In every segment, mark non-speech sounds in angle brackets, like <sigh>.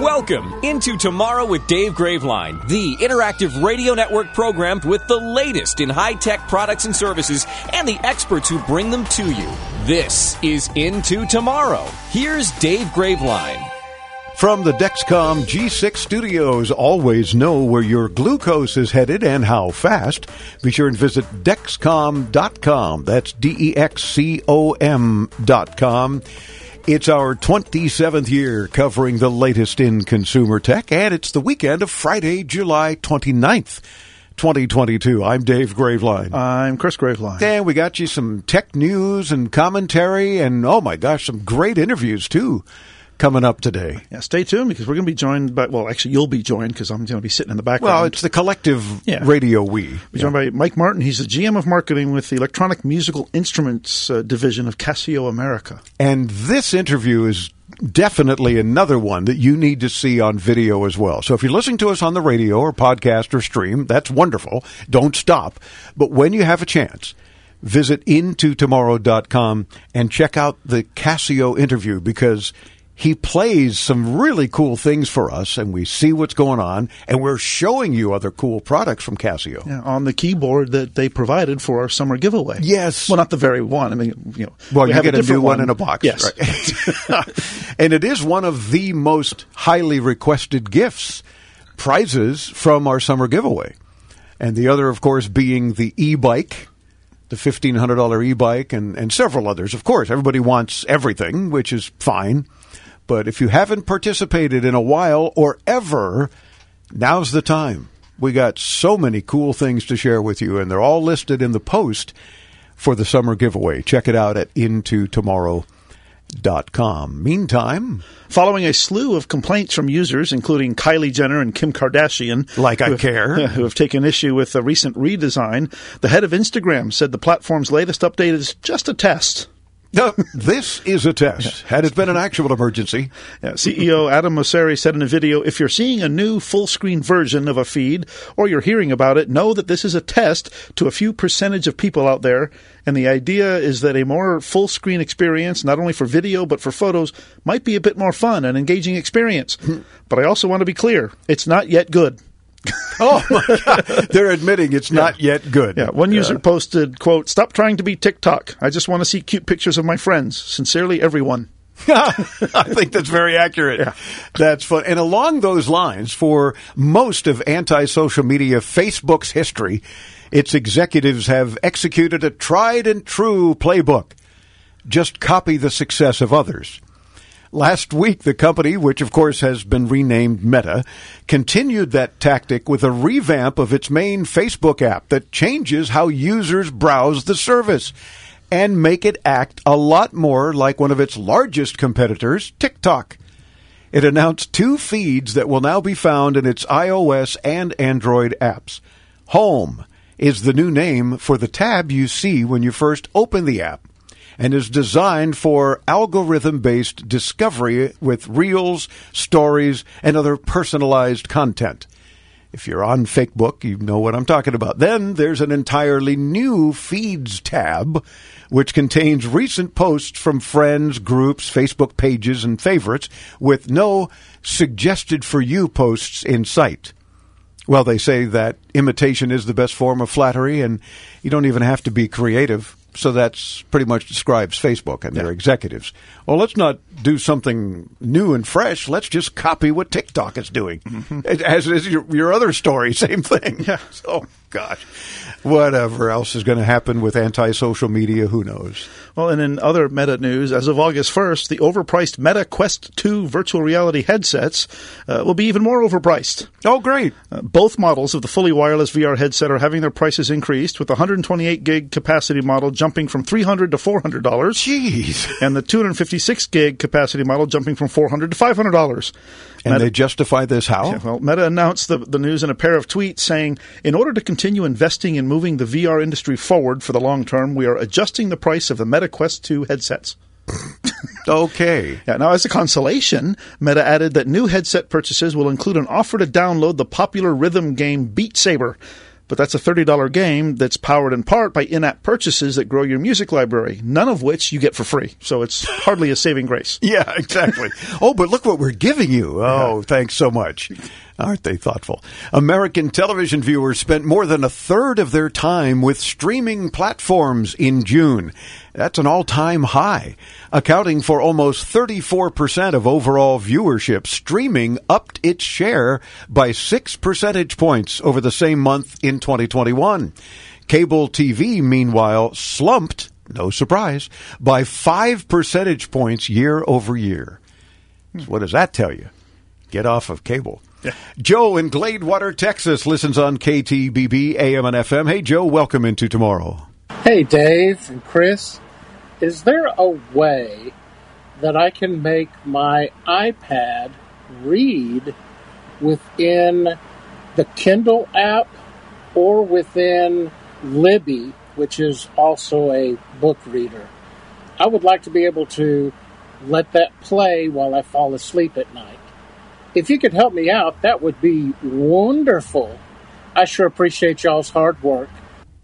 Welcome into Tomorrow with Dave Graveline, the interactive radio network programmed with the latest in high tech products and services and the experts who bring them to you. This is Into Tomorrow. Here's Dave Graveline. From the Dexcom G6 studios, always know where your glucose is headed and how fast. Be sure and visit Dexcom.com. That's D E X C O M.com. It's our 27th year covering the latest in consumer tech, and it's the weekend of Friday, July 29th. 2022. I'm Dave Graveline. I'm Chris Graveline. And we got you some tech news and commentary, and oh my gosh, some great interviews too coming up today. Yeah, stay tuned because we're going to be joined by, well, actually, you'll be joined because I'm going to be sitting in the background. Well, it's the collective Yeah. radio we. We're joined by Mike Martin. He's the GM of marketing with the Electronic Musical Instruments uh, division of Casio America. And this interview is definitely another one that you need to see on video as well. So if you're listening to us on the radio or podcast or stream, that's wonderful. Don't stop. But when you have a chance, visit intotomorrow.com and check out the Casio interview because he plays some really cool things for us and we see what's going on and we're showing you other cool products from Casio. Yeah, on the keyboard that they provided for our summer giveaway. Yes. Well, not the very one. I mean, you know, Well, we you get a, different new one in a box. Yes. Right. <laughs> and it is one of the most highly requested gifts, prizes from our summer giveaway. And the other, of course, being the e bike, the $1,500 e bike, and, and several others. Of course, everybody wants everything, which is fine. But if you haven't participated in a while or ever, now's the time. We got so many cool things to share with you, and they're all listed in the post for the summer giveaway. Check it out at intotomorrow.com. Meantime, Following a slew of complaints from users, including Kylie Jenner and Kim Kardashian, Like I have- care. <laughs> who have taken issue with the recent redesign, the head of Instagram said the platform's latest update is just a test. No, this is a test. <laughs> Had it been an actual emergency, Yeah, CEO Adam Mosseri said in a video, if you're seeing a new full screen version of a feed or you're hearing about it, know that this is a test to a few percentage of people out there. And the idea is that a more full screen experience, not only for video but for photos, might be a bit more fun and engaging experience. Hmm. but I also want to be clear, it's not yet good. <laughs> oh my God, they're admitting it's not yet good. Yeah, one user posted, quote, stop trying to be TikTok. I just want to see cute pictures of my friends. Sincerely, everyone. <laughs> I think that's very accurate. Yeah. That's fun. And along those lines, for most of anti-social media Facebook's history, its executives have executed a tried and true playbook. Just copy the success of others. Last week, the company, which of course has been renamed Meta, continued that tactic with a revamp of its main Facebook app that changes how users browse the service and make it act a lot more like one of its largest competitors, TikTok. It announced two feeds that will now be found in its iOS and Android apps. Home is the new name for the tab you see when you first open the app and is designed for algorithm based discovery with reels, stories, and other personalized content. If you're on Fakebook, you know what I'm talking about. Then there's an entirely new Feeds tab, which contains recent posts from friends, groups, Facebook pages, and favorites with no suggested for you posts in sight. Well, they say that imitation is the best form of flattery, and you don't even have to be creative. So that's pretty much describes Facebook and their executives. Well, let's not do something new and fresh. Let's just copy what TikTok is doing. Mm-hmm. As is your, your other story, <laughs> same thing. Yeah. So gosh. Whatever else is going to happen with anti-social media, who knows? Well, and in other Meta news, as of August 1st, the overpriced Meta Quest 2 virtual reality headsets uh, will be even more overpriced. Oh, great. Uh, both models of the fully wireless VR headset are having their prices increased, with the 128 gig capacity model jumping from $300 to $400. Jeez. And the 256 gig capacity model jumping from $400 to $500. And Meta- they justify this how? Yeah, well, Meta announced the, the news in a pair of tweets saying, in order to continue investing in moving the VR industry forward for the long term, we are adjusting the price of the Meta Quest 2 headsets. <laughs> Okay. Yeah, now, as a consolation, Meta added that new headset purchases will include an offer to download the popular rhythm game Beat Saber. But that's a $30 game that's powered in part by in app purchases that grow your music library, none of which you get for free. So it's hardly a saving grace. <laughs> Yeah, exactly. oh, but look what we're giving you. Oh, thanks so much. Aren't they thoughtful? American television viewers spent more than a third of their time with streaming platforms in June. That's an all time high. Accounting for almost 34% of overall viewership, streaming upped its share by six percentage points over the same month in 2021. Cable TV, meanwhile, slumped, no surprise, by five percentage points year over year. So what does that tell you? Get off of cable. Joe in Gladewater, Texas, listens on KTBB AM and FM. Hey, Joe, welcome into tomorrow. Hey, Dave and Chris. Is there a way that I can make my iPad read within the Kindle app or within Libby, which is also a book reader? I would like to be able to let that play while I fall asleep at night. If you could help me out, that would be wonderful. I sure appreciate y'all's hard work.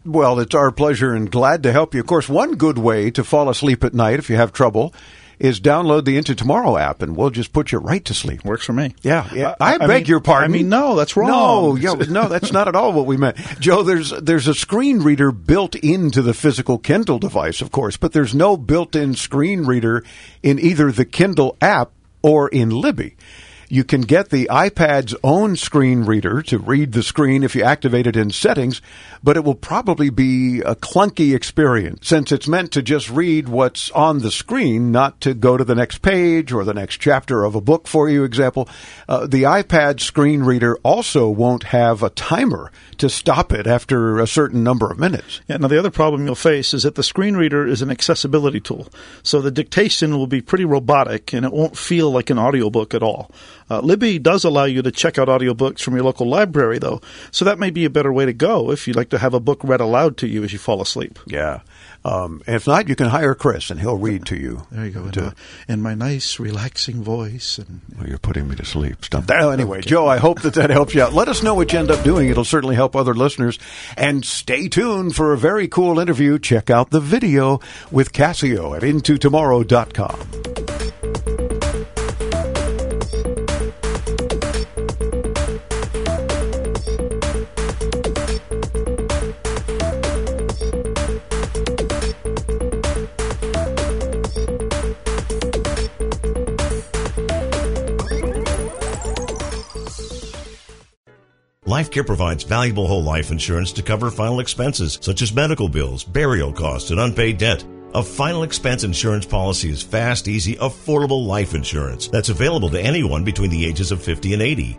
Well, it's our pleasure and glad to help you. Of course, one good way to fall asleep at night if you have trouble is download the Into Tomorrow app and we'll just put you right to sleep. Works for me. Yeah, yeah. I- I, I beg mean- your pardon. I mean, no, that's wrong. No, yeah, no, that's not at all what we meant. <laughs> Joe, there's there's a screen reader built into the physical Kindle device, of course, but there's no built-in screen reader in either the Kindle app or in Libby. You can get the iPad's own screen reader to read the screen if you activate it in settings, but it will probably be a clunky experience since it's meant to just read what's on the screen, not to go to the next page or the next chapter of a book for you, example. Uh, the iPad screen reader also won't have a timer to stop it after a certain number of minutes. Yeah, now the other problem you'll face is that the screen reader is an accessibility tool. So the dictation will be pretty robotic and it won't feel like an audiobook at all. Uh, Libby does allow you to check out audiobooks from your local library, though, so that may be a better way to go if you'd like to have a book read aloud to you as you fall asleep. Yeah. Um, if not, you can hire Chris and he'll read to you. There you go. In, uh, my nice, relaxing voice. And Well, you're putting me to sleep. Stop that. Anyway, Joe, I hope that that helps you out. Let us know what you end up doing. It'll certainly help other listeners. And stay tuned for a very cool interview. Check out the video with Casio at intotomorrow.com. LifeCare provides valuable whole life insurance to cover final expenses such as medical bills, burial costs, and unpaid debt. A final expense insurance policy is fast, easy, affordable life insurance that's available to anyone between the ages of 50 and 80.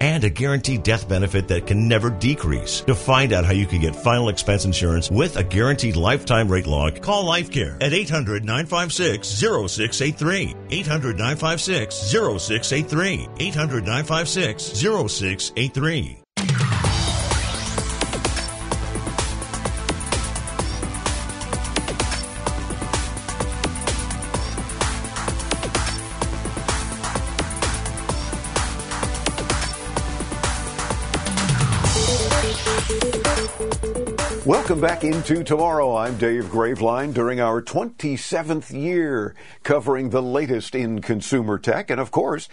and a guaranteed death benefit that can never decrease. To find out how you can get final expense insurance with a guaranteed lifetime rate lock, call LifeCare at 800 956 0683. 800 956 0683. 800 956 0683. Welcome back into tomorrow. I'm Dave Graveline during our 27th year covering the latest in consumer tech. And of course,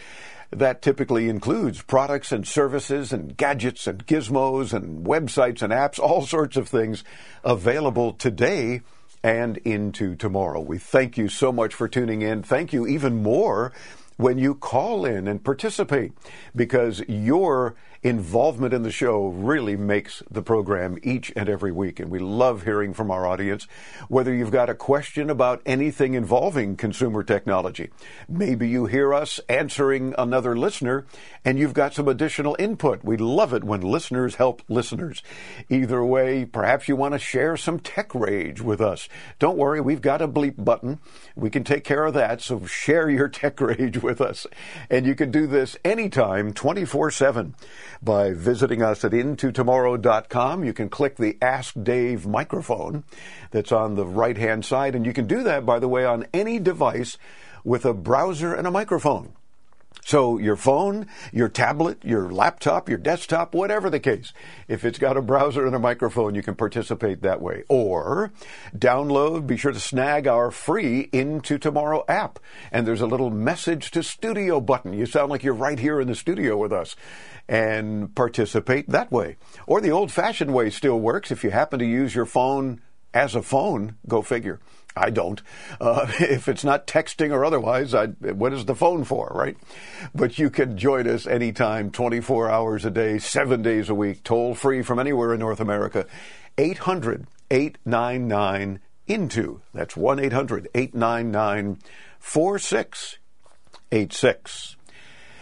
that typically includes products and services and gadgets and gizmos and websites and apps, all sorts of things available today and into tomorrow. We thank you so much for tuning in. Thank you even more when you call in and participate because your involvement in the show really makes the program each and every week. And we love hearing from our audience. Whether you've got a question about anything involving consumer technology, maybe you hear us answering another listener and you've got some additional input. We love it when listeners help listeners. Either way, perhaps you want to share some tech rage with us. Don't worry, we've got a bleep button. We can take care of that. So share your <laughs> tech rage with us. And you can do this anytime, 24 7 by visiting us at intotomorrow.com. You can click the Ask Dave microphone that's on the right hand side, and you can do that, by the way, on any device with a browser and a microphone. So your phone, your tablet, your laptop, your desktop, whatever the case, if it's got a browser and a microphone, you can participate that way. Or download, be sure to snag our free Into Tomorrow app. And there's a little message to studio button. You sound like you're right here in the studio with us and participate that way. Or the old fashioned way still works if you happen to use your phone as a phone, go figure. I don't. Uh, <laughs> if it's not texting or otherwise, I, what is the phone for, right? But you can join us anytime, 24 hours a day, seven days a week, toll free from anywhere in North America. 800 899 INTO. That's 1 800 899 4686.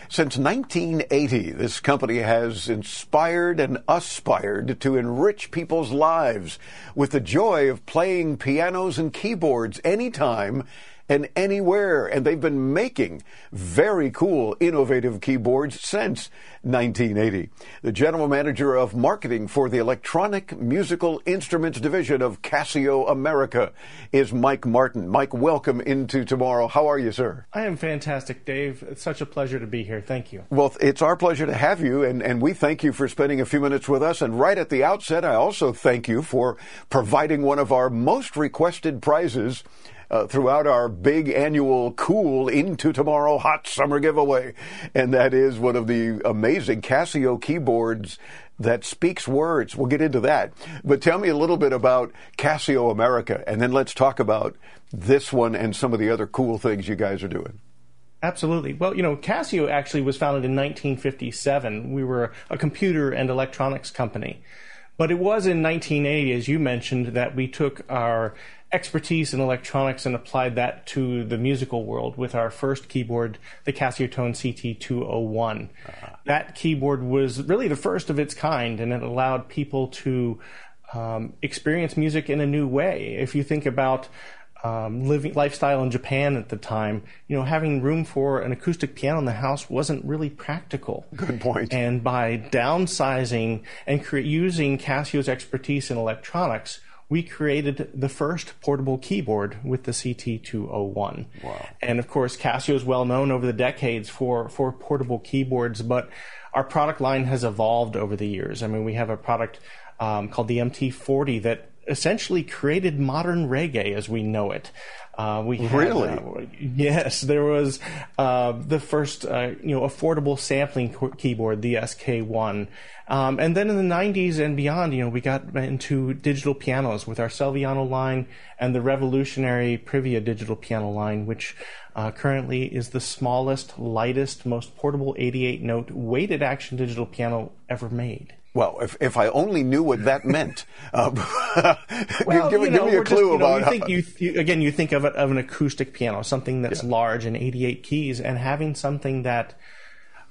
Since 1980, this company has inspired and aspired to enrich people's lives with the joy of playing pianos and keyboards anytime and anywhere. And they've been making very cool, innovative keyboards since 1980. The general manager of marketing for the Electronic Musical Instruments Division of Casio America is Mike Martin. Mike, welcome into tomorrow. How are you, sir? I am fantastic, Dave. It's such a pleasure to be here. Thank you. Well, it's our pleasure to have you, and, and we thank you for spending a few minutes with us. And right at the outset, I also thank you for providing one of our most requested prizes uh, throughout our big annual cool into tomorrow hot summer giveaway. And that is one of the amazing Casio keyboards that speaks words. We'll get into that. But tell me a little bit about Casio America, and then let's talk about this one and some of the other cool things you guys are doing. Absolutely. Well, you know, Casio actually was founded in 1957. We were a computer and electronics company. But it was in 1980, as you mentioned, that we took our expertise in electronics and applied that to the musical world with our first keyboard, the Casiotone CT201. Uh-huh. That keyboard was really the first of its kind, and it allowed people to um, experience music in a new way. If you think about um, living lifestyle in Japan at the time, you know, having room for an acoustic piano in the house wasn't really practical. Good point. And by downsizing and cre- using Casio's expertise in electronics, we created the first portable keyboard with the CT201. Wow. And of course, Casio is well known over the decades for, for portable keyboards, but our product line has evolved over the years. I mean, we have a product um, called the MT40 that essentially created modern reggae as we know it. Uh, we had, really, uh, yes, there was uh, the first uh, you know affordable sampling keyboard, the SK1, um, and then in the '90s and beyond, you know, we got into digital pianos with our Celviano line and the revolutionary Privia digital piano line, which uh, currently is the smallest, lightest, most portable 88 note weighted action digital piano ever made. Well, if, if I only knew what that <laughs> meant, uh, <laughs> well, give, you know, give me a clue just, you know, about. You think you, you, again, you think of it of an acoustic piano, something that's yeah. large and 88 keys, and having something that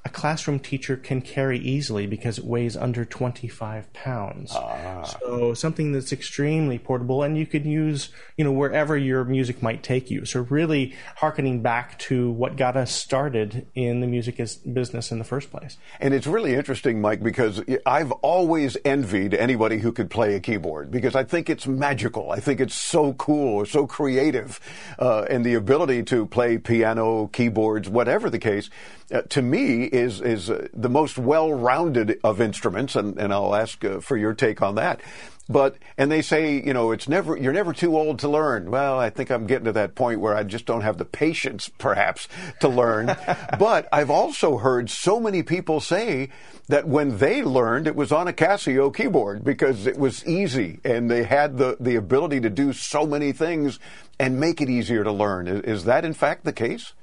a classroom teacher can carry easily because it weighs under 25 pounds. Ah. So something that's extremely portable and you can use, you know, wherever your music might take you. So really harkening back to what got us started in the music business in the first place. And it's really interesting, Mike, because I've always envied anybody who could play a keyboard because I think it's magical. I think it's so cool, so creative, uh, and the ability to play piano, keyboards, whatever the case uh, to me, is is uh, the most well-rounded of instruments, and, and I'll ask uh, for your take on that. But and they say, you know, it's never you're never too old to learn. Well, I think I'm getting to that point where I just don't have the patience, perhaps, to learn. <laughs> but I've also heard so many people say that when they learned, it was on a Casio keyboard because it was easy and they had the the ability to do so many things and make it easier to learn. Is, is that in fact the case?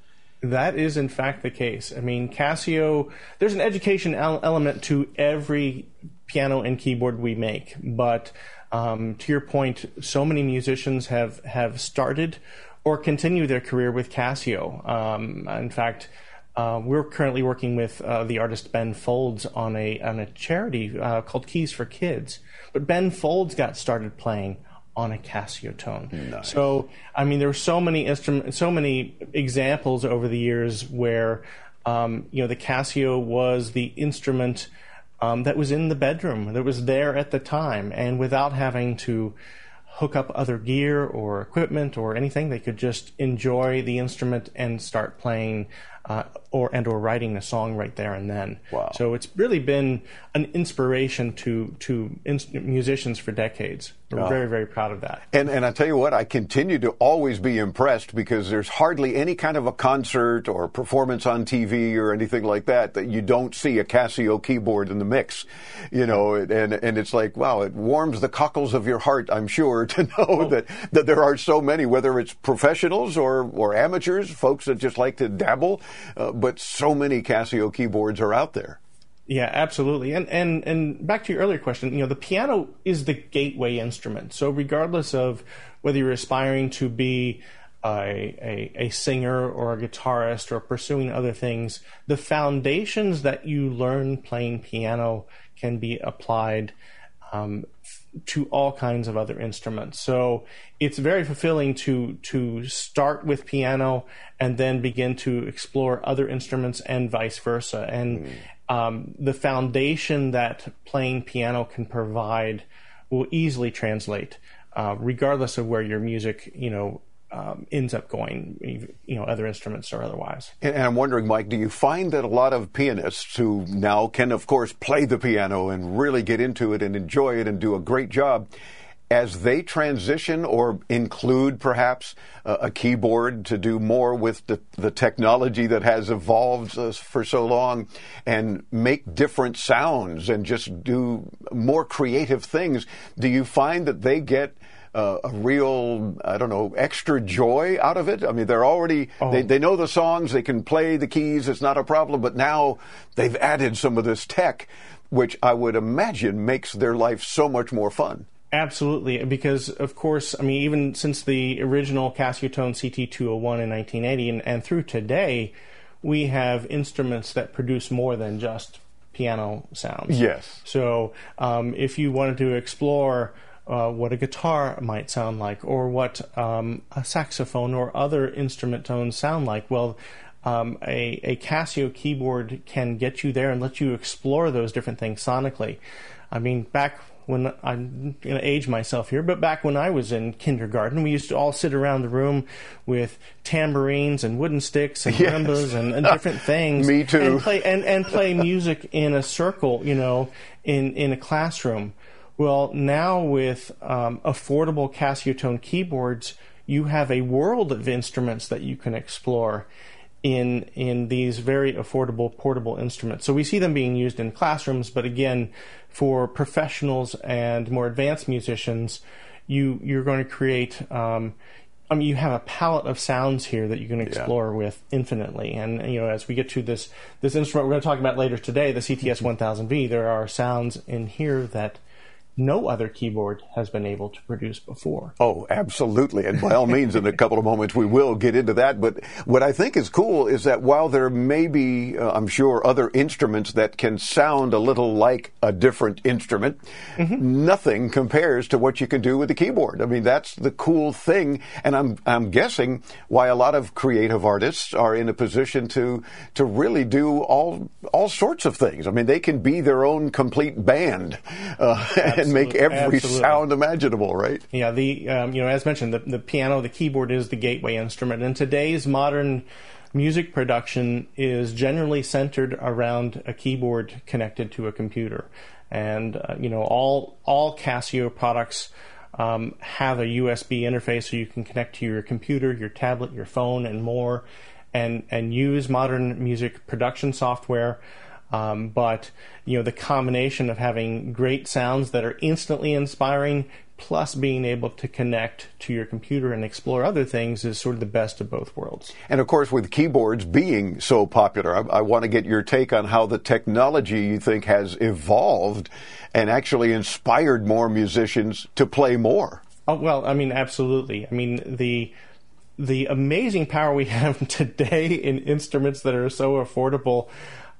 That is, in fact, the case. I mean, Casio, there's an education element to every piano and keyboard we make. But um, to your point, so many musicians have, have started or continue their career with Casio. Um, in fact, uh, we're currently working with uh, the artist Ben Folds on a on a charity uh, called Keys for Kids. But Ben Folds got started playing on a Casiotone. Nice. So I mean, there were so many instrument, so many examples over the years where um, you know the Casio was the instrument um, that was in the bedroom, that was there at the time, and without having to hook up other gear or equipment or anything, they could just enjoy the instrument and start playing uh, or and or writing a song right there and then. Wow. So it's really been an inspiration to to musicians for decades. We're oh. very very proud of that. And and I tell you what, I continue to always be impressed because there's hardly any kind of a concert or performance on TV or anything like that that you don't see a Casio keyboard in the mix. You know, and and it's like wow, it warms the cockles of your heart. I'm sure <laughs> to know oh. that that there are so many, whether it's professionals or or amateurs, folks that just like to dabble uh, but so many Casio keyboards are out there. Yeah, absolutely. And and and back to your earlier question, you know, the piano is the gateway instrument. So regardless of whether you're aspiring to be a, a, a singer or a guitarist or pursuing other things, the foundations that you learn playing piano can be applied um, to all kinds of other instruments. So it's very fulfilling to to start with piano and then begin to explore other instruments and vice versa. And mm. um, the foundation that playing piano can provide will easily translate, uh, regardless of where your music, you know, um, ends up going, you know, other instruments or otherwise. And, and, I'm wondering, Mike, do you find that a lot of pianists who now can, of course, play the piano and really get into it and enjoy it and do a great job, as they transition or include perhaps a keyboard to do more with the, the technology that has evolved uh, for so long and make different sounds and just do more creative things, do you find that they get uh, a real, I don't know, extra joy out of it. I mean, they're already, oh. they, they know the songs, they can play the keys, it's not a problem, but now they've added some of this tech, which I would imagine makes their life so much more fun. Absolutely, because of course, I mean, even since the original Casiotone CT201 in 1980 and, and through today, we have instruments that produce more than just piano sounds. Yes. So um, if you wanted to explore uh, what a guitar might sound like, or what um, a saxophone or other instrument tones sound like. Well, um, a, a Casio keyboard can get you there and let you explore those different things sonically. I mean, back when I'm going to age myself here, but back when I was in kindergarten, we used to all sit around the room with tambourines and wooden sticks and <laughs> yes. and, and, different <laughs> things. Me too. And play and, and play music in a circle, you know, in in a classroom. Well, now with um, affordable Casiotone keyboards, you have a world of instruments that you can explore in in these very affordable portable instruments. So we see them being used in classrooms, but again, for professionals and more advanced musicians, you you're going to create. Um, I mean, you have a palette of sounds here that you can explore yeah. with infinitely. And you know, as we get to this this instrument we're going to talk about later today, the CTS 1000V, <laughs> there are sounds in here that no other keyboard has been able to produce before. Oh, absolutely. And by all means, in a couple of moments, we will get into that. But what I think is cool is that while there may be, uh, I'm sure, other instruments that can sound a little like a different instrument, mm-hmm. nothing compares to what you can do with the keyboard. I mean, that's the cool thing. And I'm, I'm guessing why a lot of creative artists are in a position to, to really do all, all sorts of things. I mean, they can be their own complete band. Uh, and make every Absolutely. sound imaginable, right? Yeah, the um, you know as mentioned, the, the piano, the keyboard is the gateway instrument. and today's modern music production is generally centered around a keyboard connected to a computer, and uh, you know all all Casio products. Um, have a USB interface so you can connect to your computer, your tablet, your phone, and more, and and use modern music production software. Um, but you know the combination of having great sounds that are instantly inspiring plus being able to connect to your computer and explore other things is sort of the best of both worlds. And of course, with keyboards being so popular, I, I, want to get your take on how the technology you think has evolved and actually inspired more musicians to play more. Oh, well, I mean, absolutely. I mean, the the amazing power we <laughs> have today in instruments that are so affordable.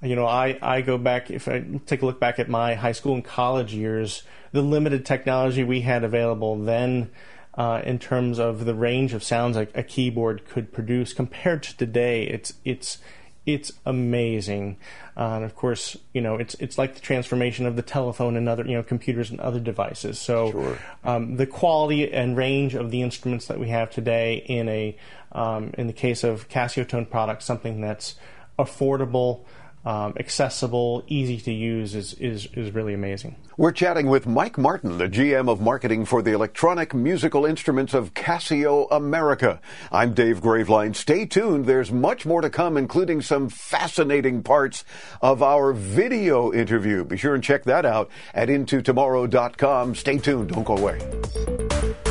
You know, I, I go back, if I take a look back at my high school and college years, the limited technology we had available then uh, in terms of the range of sounds a, a, keyboard could produce compared to today, it's it's it's amazing. Uh, and of course, you know, it's it's like the transformation of the telephone and other you know computers and other devices. So sure. um, the quality and range of the instruments that we have today in a um, in the case of Casiotone products, something that's affordable um, accessible, easy to use is, is, is really amazing. We're chatting with Mike Martin, the GM of marketing for the electronic musical instruments of Casio America. I'm Dave Graveline. Stay tuned. There's much more to come, including some fascinating parts of our video interview. Be sure and check that out at intotomorrow.com. Stay tuned. Don't go away.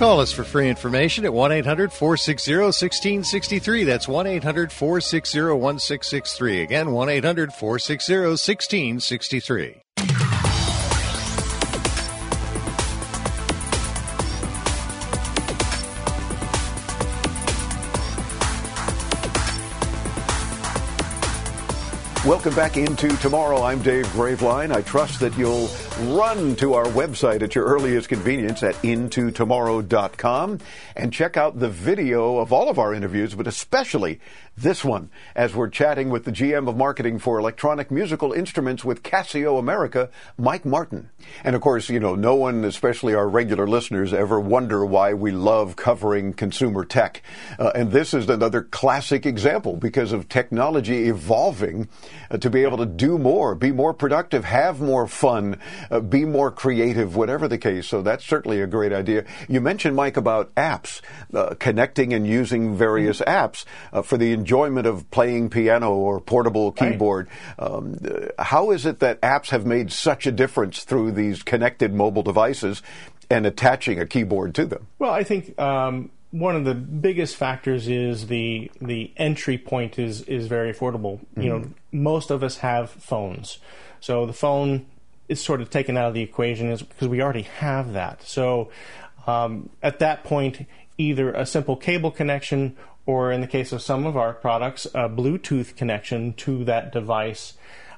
Call us for free information at 1 800 460 1663. That's 1 800 460 1663. Again, 1 800 460 1663. Welcome back into tomorrow. I'm Dave Graveline. I trust that you'll run to our website at your earliest convenience at intotomorrow.com and check out the video of all of our interviews, but especially this one as we're chatting with the GM of marketing for electronic musical instruments with Casio America, Mike Martin. And of course, you know, no one, especially our regular listeners, ever wonder why we love covering consumer tech. Uh, and this is another classic example because of technology evolving uh, to be able to do more, be more productive, have more fun, uh, be more creative, whatever the case. So that's certainly a great idea. You mentioned, Mike, about apps, uh, connecting and using various apps uh, for the enjoyment of playing piano or portable keyboard. Right. Um, how is it that apps have made such a difference through these connected mobile devices and attaching a keyboard to them? Well, I think um, one of the biggest factors is the the entry point is is very affordable. Mm-hmm. You know, mm-hmm. most of us have phones, so the phone is sort of taken out of the equation is because we already have that. So um, at that point, either a simple cable connection or in the case of some of our products, a Bluetooth connection to that device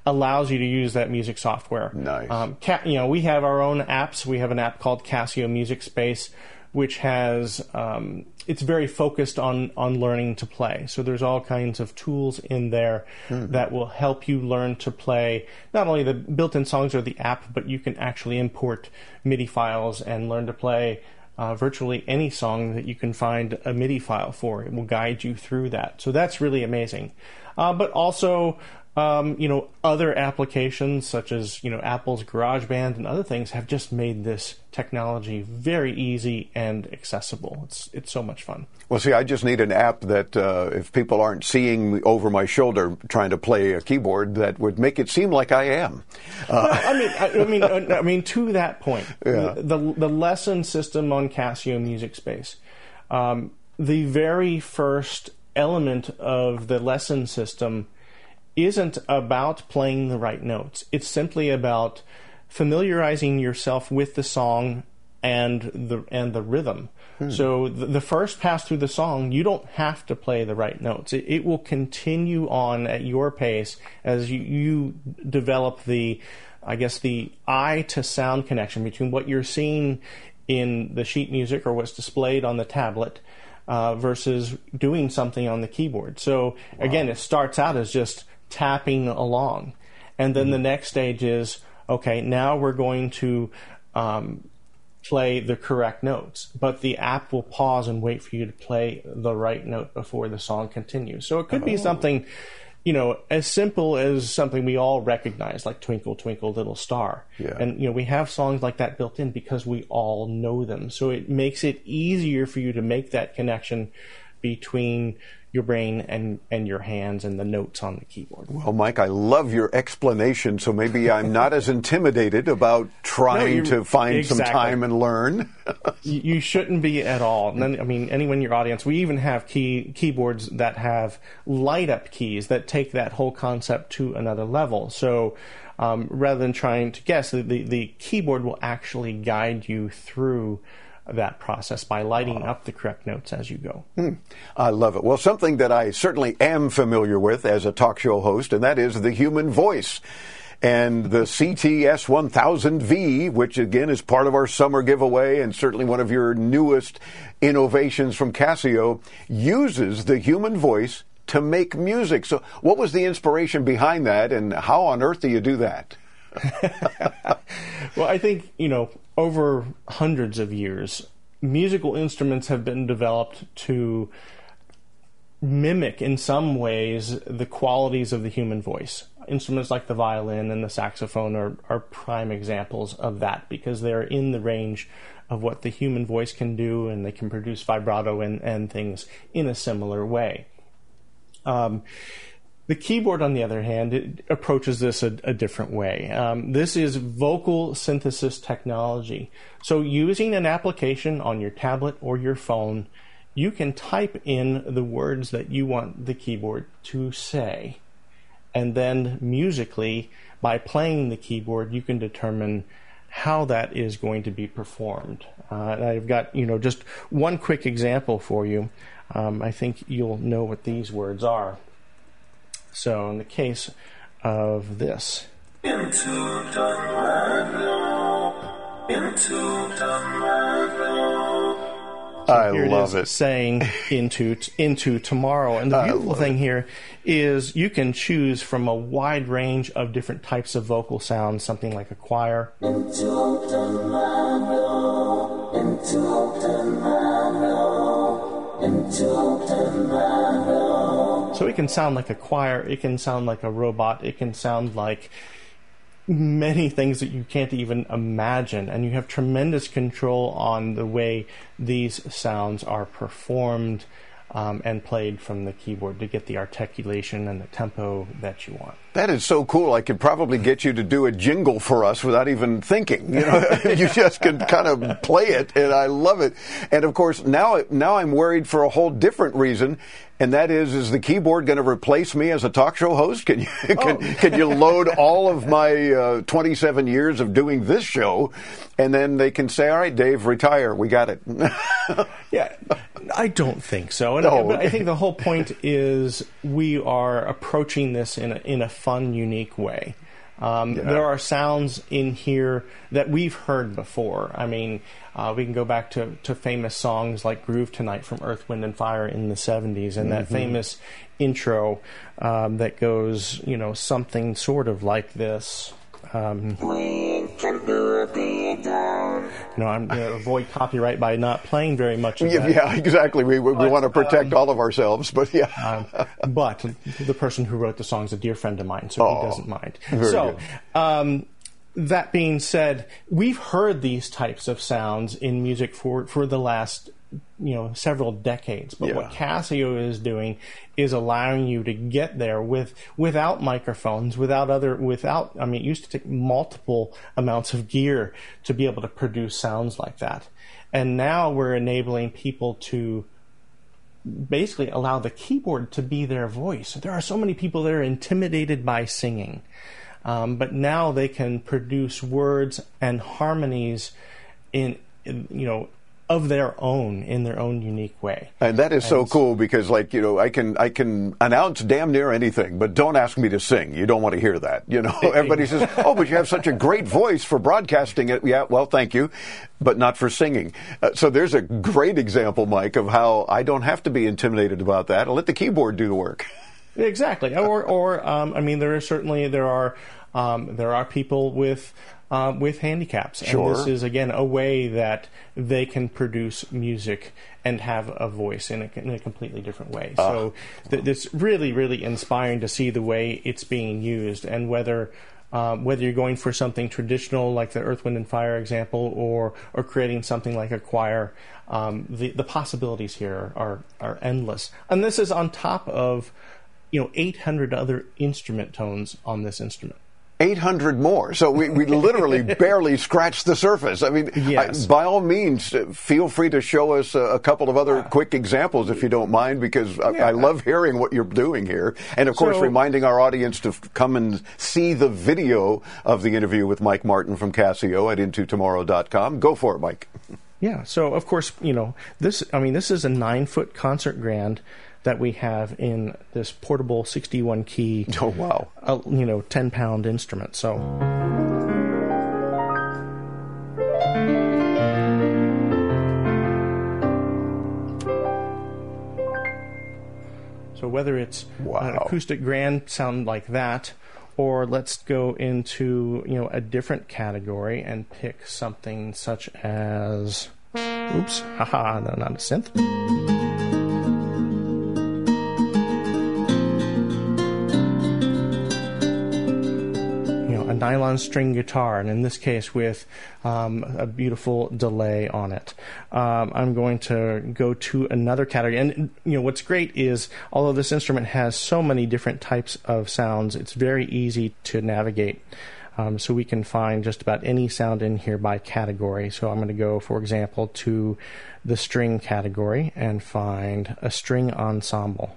allows you to use that music software. Nice. Um, you know, we have our own apps. We have an app called Casio Music Space which has um, it's very focused on on learning to play. So there's all kinds of tools in there mm-hmm. that will help you learn to play not only the built-in songs or the app, but you can actually import MIDI files and learn to play. Uh, virtually any song that you can find a MIDI file for. It will guide you through that. So that's really amazing. Uh, but also, Um, you know, other applications such as you know Apple's GarageBand and other things have just made this technology very easy and accessible. It's it's so much fun. Well, see, I just need an app that uh, if people aren't seeing me over my shoulder trying to play a keyboard, that would make it seem like I am. Uh, I mean, I, I mean, uh, I mean, to that point, <laughs> Yeah. the the lesson system on Casio Music Space, um, the very first element of the lesson system isn't about playing the right notes. It's simply about familiarizing yourself with the song and the and the rhythm. So the, the first pass through the song, you don't have to play the right notes. It, it will continue on at your pace as you, you develop the, I guess, the eye to sound connection between what you're seeing in the sheet music or what's displayed on the tablet uh, versus doing something on the keyboard. So again, it starts out as just tapping along, and then the next stage is okay. Now we're going to um, play the correct notes, but the app will pause and wait for you to play the right note before the song continues. So it could be something, you know, as simple as something we all recognize, like Twinkle, Twinkle, Little Star. Yeah. And, you know, we have songs like that built in because we all know them. So it makes it easier for you to make that connection between your brain and, and your hands and the notes on the keyboard. Well, Mike, I love your explanation, so maybe I'm not as intimidated about <laughs> trying you- to find some time and learn. <laughs> you shouldn't be at all. And then, I mean, anyone in your audience, we even have key keyboards that have light up keys that take that whole concept to another level. So um, rather than trying to guess, the, the keyboard will actually guide you through that process by lighting up the correct notes as you go. Hmm. I love it. Well, something that I certainly am familiar with as a talk show host, and that is the human voice. And the CTS 1000V, which again is part of our summer giveaway and certainly one of your newest innovations from Casio, uses the human voice to make music. So, what was the inspiration behind that, and how on earth do you do that? <laughs> Well, I think, you know, over hundreds of years, musical instruments have been developed to mimic in some ways the qualities of the human voice. Instruments like the violin and the saxophone are, are prime examples of that because they're in the range of what the human voice can do and they can produce vibrato and, and things in a similar way. Um, the keyboard, on the other hand, approaches this a, a different way. Um, this is vocal synthesis technology. So, using an application on your tablet or your phone, you can type in the words that you want the keyboard to say. And then, musically, by playing the keyboard, you can determine how that is going to be performed. Uh, and I've got, you know, just one quick example for you. Um, I think you'll know what these words are. So, in the case of this, I here love it it. is saying <laughs> into into tomorrow. And the beautiful love thing here is you can choose from a wide range of different types of vocal sounds, something like a choir. So it can sound like a choir, it can sound like a robot, it can sound like many things that you can't even imagine, and you have tremendous control on the way these sounds are performed um, and played from the keyboard to get the articulation and the tempo that you want. That is so cool. I could probably get you to do a jingle for us without even thinking. You know, <laughs> you just can kind of play it, and I love it. And of course, now now I'm worried for a whole different reason, and that is: is the keyboard going to replace me as a talk show host? Can you <laughs> can, can you load <laughs> all of my uh, 27 years of doing this show, and then they can say, "All right, Dave, retire. We got it." <laughs> Yeah, I don't think so. And No. but I think the whole point is we are approaching this in a, in a fun, unique way. Um, There are sounds in here that we've heard before. I mean, uh, we can go back to, to famous songs like Groove Tonight from Earth, Wind, and Fire in the 70s, and that famous intro um, that goes, you know, something sort of like this. Um, You know, I'm going to avoid copyright by not playing very much of Yeah, that. yeah, exactly. We, we, we want to protect all of ourselves, but yeah. Um, but the person who wrote the song is a dear friend of mine, so Oh, he doesn't mind. so, um, that being said, we've heard these types of sounds in music for, for the last you know several decades. But what Yeah. Casio is doing is allowing you to get there with without microphones, without other without. I mean, it used to take multiple amounts of gear to be able to produce sounds like that, and now we're enabling people to basically allow the keyboard to be their voice. There are so many people that are intimidated by singing, um, but now they can produce words and harmonies in, in you know of their own in their own unique way. And that is so cool because, like, you know, I can I can announce damn near anything, but don't ask me to sing. You don't want to hear that. You know, <laughs> everybody says, <laughs> "Oh, but you have such a great voice for broadcasting it." Yeah, well, thank you, but not for singing. Uh, so there's a great example, Mike, of how I don't have to be intimidated about that. I'll let the keyboard do the work. <laughs> Exactly. Or, or um, I mean, there are certainly there are um, there are people with uh, with handicaps, and this is again a way that they can produce music and have a voice in a, in a completely different way. So th- it's really, really inspiring to see the way it's being used, and whether. Um, whether you're going for something traditional like the Earth, Wind, and Fire example, or or creating something like a choir, um, the the possibilities here are are endless. And this is on top of you know 800 other instrument tones on this instrument 800 more. So we, we literally <laughs> barely scratched the surface. I mean, Yes. I, by all means, uh, feel free to show us a, a couple of other quick examples if you don't mind, because I, I love hearing what you're doing here. And of course, So- reminding our audience to f- come and see the video of the interview with Mike Martin from Casio at intotomorrow.com. Go for it, Mike. yeah so of course you know this i mean this is a nine foot concert grand that we have in this portable 61 key <laughs> Oh, wow. uh, you know 10 pound instrument so So whether it's an acoustic grand sound like that, or let's go into you know a different category and pick something such as, oops, haha, no, not a synth. Nylon string guitar, and in this case with um, a beautiful delay on it. Um, I'm going to go to another category, and you know what's great is although this instrument has so many different types of sounds, it's very easy to navigate. Um, so we can find just about any sound in here by category. So I'm going to go, for example, to the string category and find a string ensemble.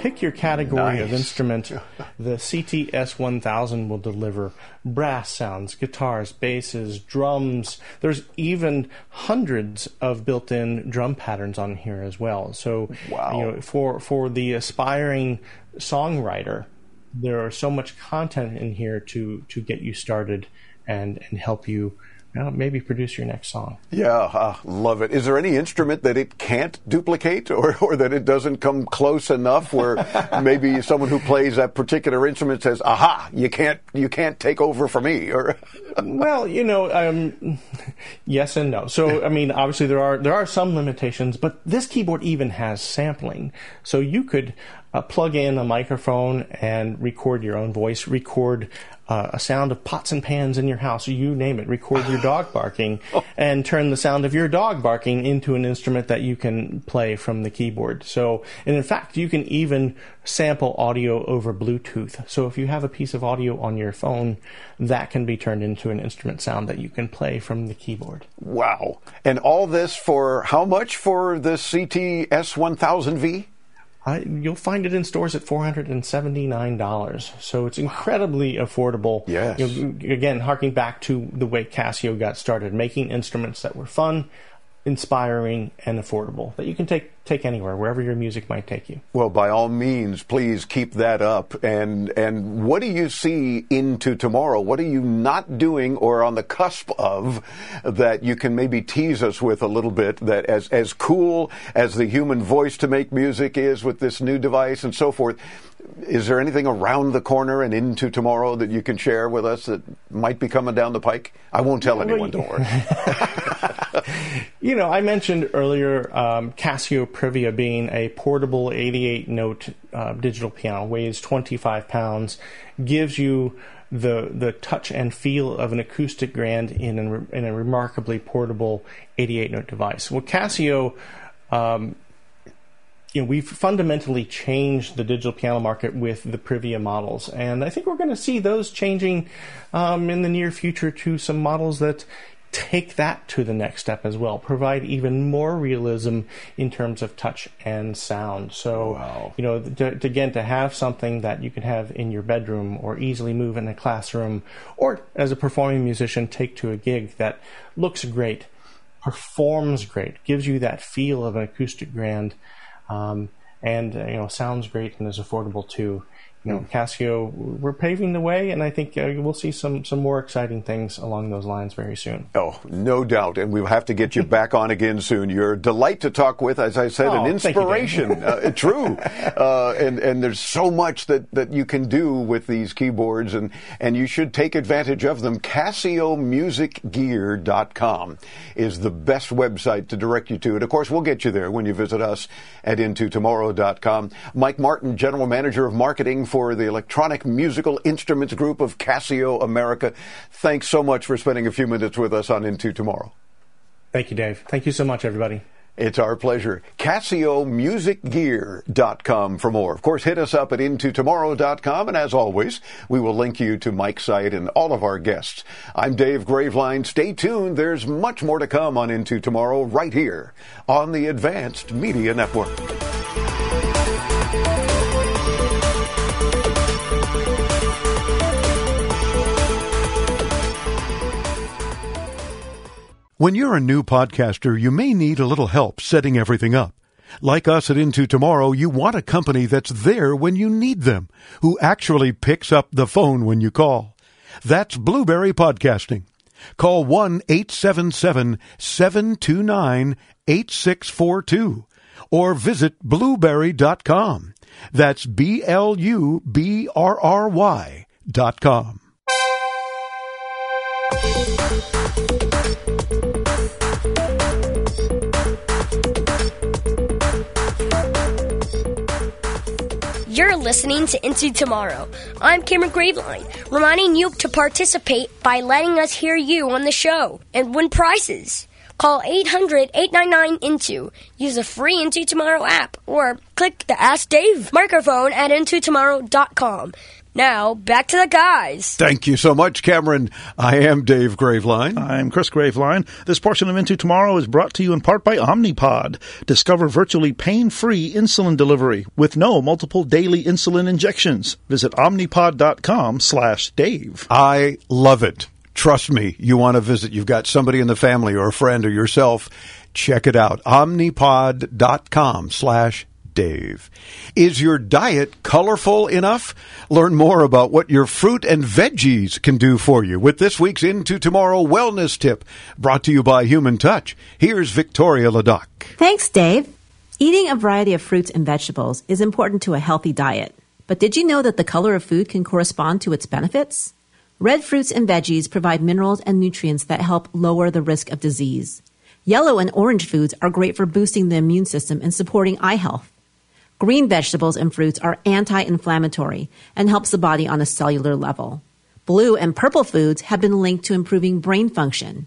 Pick your category of instrument. <laughs> The CTS 1000 will deliver brass sounds, guitars, basses, drums. There's even hundreds of built-in drum patterns on here as well. So Wow. you know, for for the aspiring songwriter, there are so much content in here to to get you started and and help you uh, maybe produce your next song. Yeah, uh, love it. Is there any instrument that it can't duplicate or, or that it doesn't come close enough where <laughs> maybe someone who plays that particular instrument says, aha, you can't, you can't take over for me or <laughs> well, you know, um, yes and no. So, I mean, obviously there are there are some limitations, but this keyboard even has sampling. So you could uh, plug in a microphone and record your own voice, record uh, a sound of pots and pans in your house, you name it. Record your dog <laughs> barking, and turn the sound of your dog barking into an instrument that you can play from the keyboard. So, and in fact, you can even sample audio over Bluetooth. So, if you have a piece of audio on your phone, that can be turned into an instrument sound that you can play from the keyboard. wow. And all this for how much for the CTS 1000V? I, you'll find it in stores at four hundred and seventy nine dollars. So it's incredibly affordable. Yes. You know, again, harking back to the way Casio got started, making instruments that were fun, inspiring and affordable that you can take take anywhere wherever your music might take you. Well, by all means, please keep that up. And and what do you see into tomorrow? What are you not doing or on the cusp of that you can maybe tease us with a little bit? That as as cool as the human voice to make music is with this new device and so forth. Is there anything around the corner and into tomorrow that you can share with us that might be coming down the pike? I won't tell anyone, don't worry. <laughs> you know, I mentioned earlier um, Casio Privia being a portable 88 note uh, digital piano, weighs 25 pounds, gives you the the touch and feel of an acoustic grand in a, in a remarkably portable 88 note device. Well, Casio. Um, you know, we've fundamentally changed the digital piano market with the Privia models, and I think we're going to see those changing um, in the near future to some models that take that to the next step as well, provide even more realism in terms of touch and sound. So, wow. you know, to, to, again, to have something that you can have in your bedroom or easily move in a classroom or as a performing musician take to a gig that looks great, performs great, gives you that feel of an acoustic grand, um, and, uh, you know, sounds great and is affordable too you know, Casio, we're paving the way, and I think uh, we'll see some some more exciting things along those lines very soon. Oh, no doubt, and we'll have to get you back on again soon. You're a delight to talk with, as I said, oh, an inspiration. You, <laughs> uh, true, uh, and and there's so much that, that you can do with these keyboards, and and you should take advantage of them. CasioMusicGear.com is the best website to direct you to, and of course, we'll get you there when you visit us at IntoTomorrow.com. Mike Martin, General Manager of Marketing for the Electronic Musical Instruments Group of Casio America. Thanks so much for spending a few minutes with us on Into Tomorrow. Thank you, Dave. Thank you so much, everybody. It's our pleasure. CasioMusicGear.com for more. Of course, hit us up at IntoTomorrow.com, and as always, we will link you to Mike's site and all of our guests. I'm Dave Graveline. Stay tuned. There's much more to come on Into Tomorrow right here on the Advanced Media Network. When you're a new podcaster, you may need a little help setting everything up. Like us at Into Tomorrow, you want a company that's there when you need them, who actually picks up the phone when you call. That's Blubrry Podcasting. Call 1 877 729 8642 or visit blubrry.com. That's B L U B R R Y dot com. You're listening to Into Tomorrow. I'm Cameron Graveline, reminding you to participate by letting us hear you on the show and win prizes. Call 800 899 INTO. Use the free Into Tomorrow app or click the Ask Dave microphone at IntoTomorrow.com. Now, back to the guys. Thank you so much, Cameron. I am Dave Graveline. I'm Chris Graveline. This portion of Into Tomorrow is brought to you in part by Omnipod. Discover virtually pain-free insulin delivery with no multiple daily insulin injections. Visit omnipod.com slash Dave. I love it. Trust me, you want to visit. You've got somebody in the family or a friend or yourself. Check it out. Omnipod.com slash Dave. Is your diet colorful enough? Learn more about what your fruit and veggies can do for you with this week's Into Tomorrow Wellness Tip, brought to you by Human Touch. Here's Victoria Ladoc. Thanks, Dave. Eating a variety of fruits and vegetables is important to a healthy diet. But did you know that the color of food can correspond to its benefits? Red fruits and veggies provide minerals and nutrients that help lower the risk of disease. Yellow and orange foods are great for boosting the immune system and supporting eye health. Green vegetables and fruits are anti-inflammatory and helps the body on a cellular level. Blue and purple foods have been linked to improving brain function.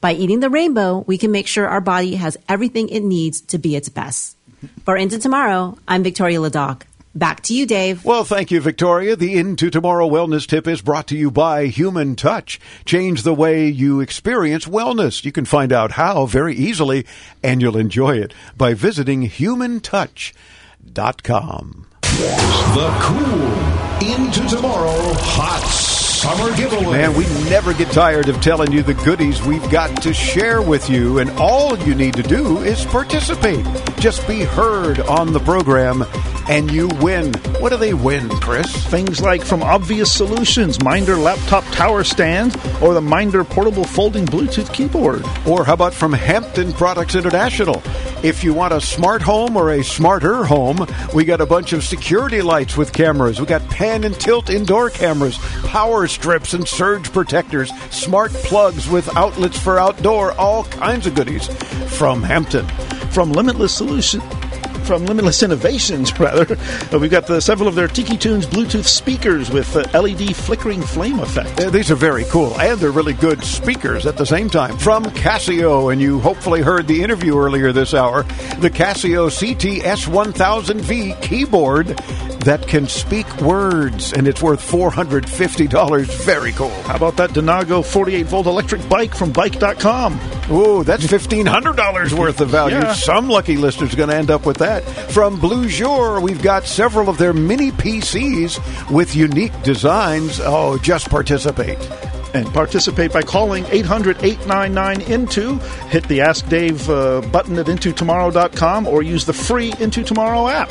By eating the rainbow, we can make sure our body has everything it needs to be its best. For Into Tomorrow, I'm Victoria Ladoc. Back to you, Dave. Well, thank you, Victoria. The Into Tomorrow Wellness Tip is brought to you by Human Touch. Change the way you experience wellness. You can find out how very easily, and you'll enjoy it by visiting Human Touch com. The cool into tomorrow hot summer giveaway. Man, we never get tired of telling you the goodies we've got to share with you, and all you need to do is participate. Just be heard on the program, and you win. What do they win, Chris? Things like from Obvious Solutions, Minder laptop tower stand, or the Minder portable folding Bluetooth keyboard. Or how about from Hampton Products International? If you want a smart home or a smarter home, we got a bunch of security lights with cameras. We got pan and tilt indoor cameras, power strips and surge protectors, smart plugs with outlets for outdoor, all kinds of goodies from Hampton. From Limitless Solution from Limitless Innovations, <laughs> rather. We've got the, several of their Tiki Tunes Bluetooth speakers with uh, LED flickering flame effect. Uh, these are very cool, and they're really good speakers at the same time. From Casio, and you hopefully heard the interview earlier this hour, the Casio CTS 1000V keyboard that can speak words, and it's worth $450. Very cool. How about that Denago 48 volt electric bike from Bike.com? Ooh, that's $1,500 worth of value. Yeah. Some lucky listener's are going to end up with that. From Bleu Jour, we've got several of their mini PCs with unique designs. Oh, just participate. And participate by calling 800 899 INTO. Hit the Ask Dave uh, button at intotomorrow.com or use the free Into Tomorrow app.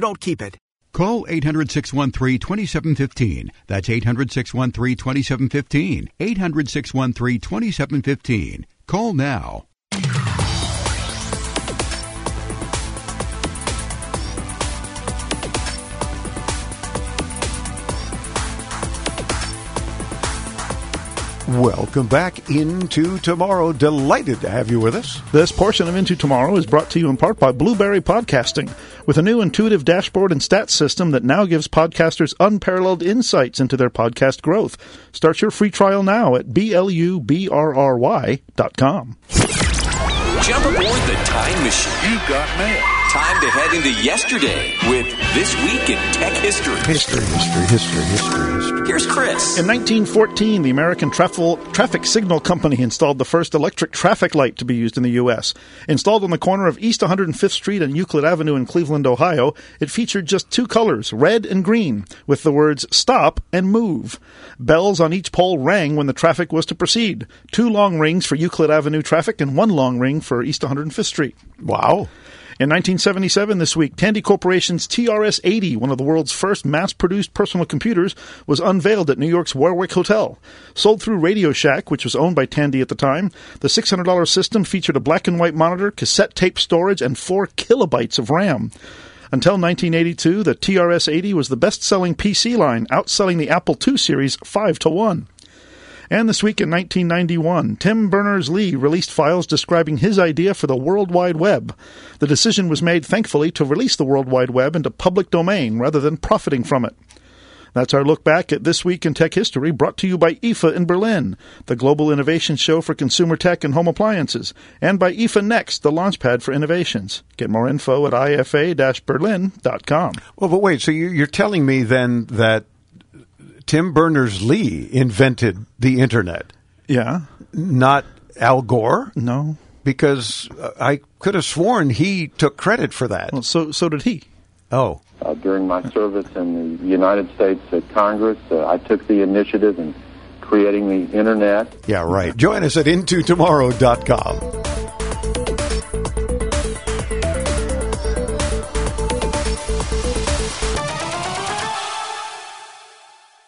don't keep it. Call 800 613 2715. That's 800 613 2715. 800 613 2715. Call now. Welcome back into tomorrow. Delighted to have you with us. This portion of Into Tomorrow is brought to you in part by Blubrry Podcasting, with a new intuitive dashboard and stats system that now gives podcasters unparalleled insights into their podcast growth. Start your free trial now at B-L-U-B-R-R-Y dot com. Jump aboard the time machine. You got mail. Time to head into yesterday with This Week in Tech History. History, history, history, history, history. Here's Chris. In 1914, the American Traf- Traffic Signal Company installed the first electric traffic light to be used in the U.S. Installed on the corner of East 105th Street and Euclid Avenue in Cleveland, Ohio, it featured just two colors, red and green, with the words stop and move. Bells on each pole rang when the traffic was to proceed. Two long rings for Euclid Avenue traffic and one long ring for East 105th Street. Wow. In 1977, this week, Tandy Corporation's TRS 80, one of the world's first mass produced personal computers, was unveiled at New York's Warwick Hotel. Sold through Radio Shack, which was owned by Tandy at the time, the $600 system featured a black and white monitor, cassette tape storage, and 4 kilobytes of RAM. Until 1982, the TRS 80 was the best selling PC line, outselling the Apple II series 5 to 1. And this week in 1991, Tim Berners-Lee released files describing his idea for the World Wide Web. The decision was made, thankfully, to release the World Wide Web into public domain rather than profiting from it. That's our look back at This Week in Tech History, brought to you by IFA in Berlin, the global innovation show for consumer tech and home appliances, and by IFA Next, the launchpad for innovations. Get more info at ifa-berlin.com. Well, but wait, so you- you're telling me then that Tim Berners Lee invented the internet? Yeah. Not Al Gore? No. Because uh, I could have sworn he took credit for that. Well, so so did he. Oh. Uh, during my service in the United States at Congress, uh, I took the initiative in creating the internet. Yeah, right. Join us at intotomorrow.com.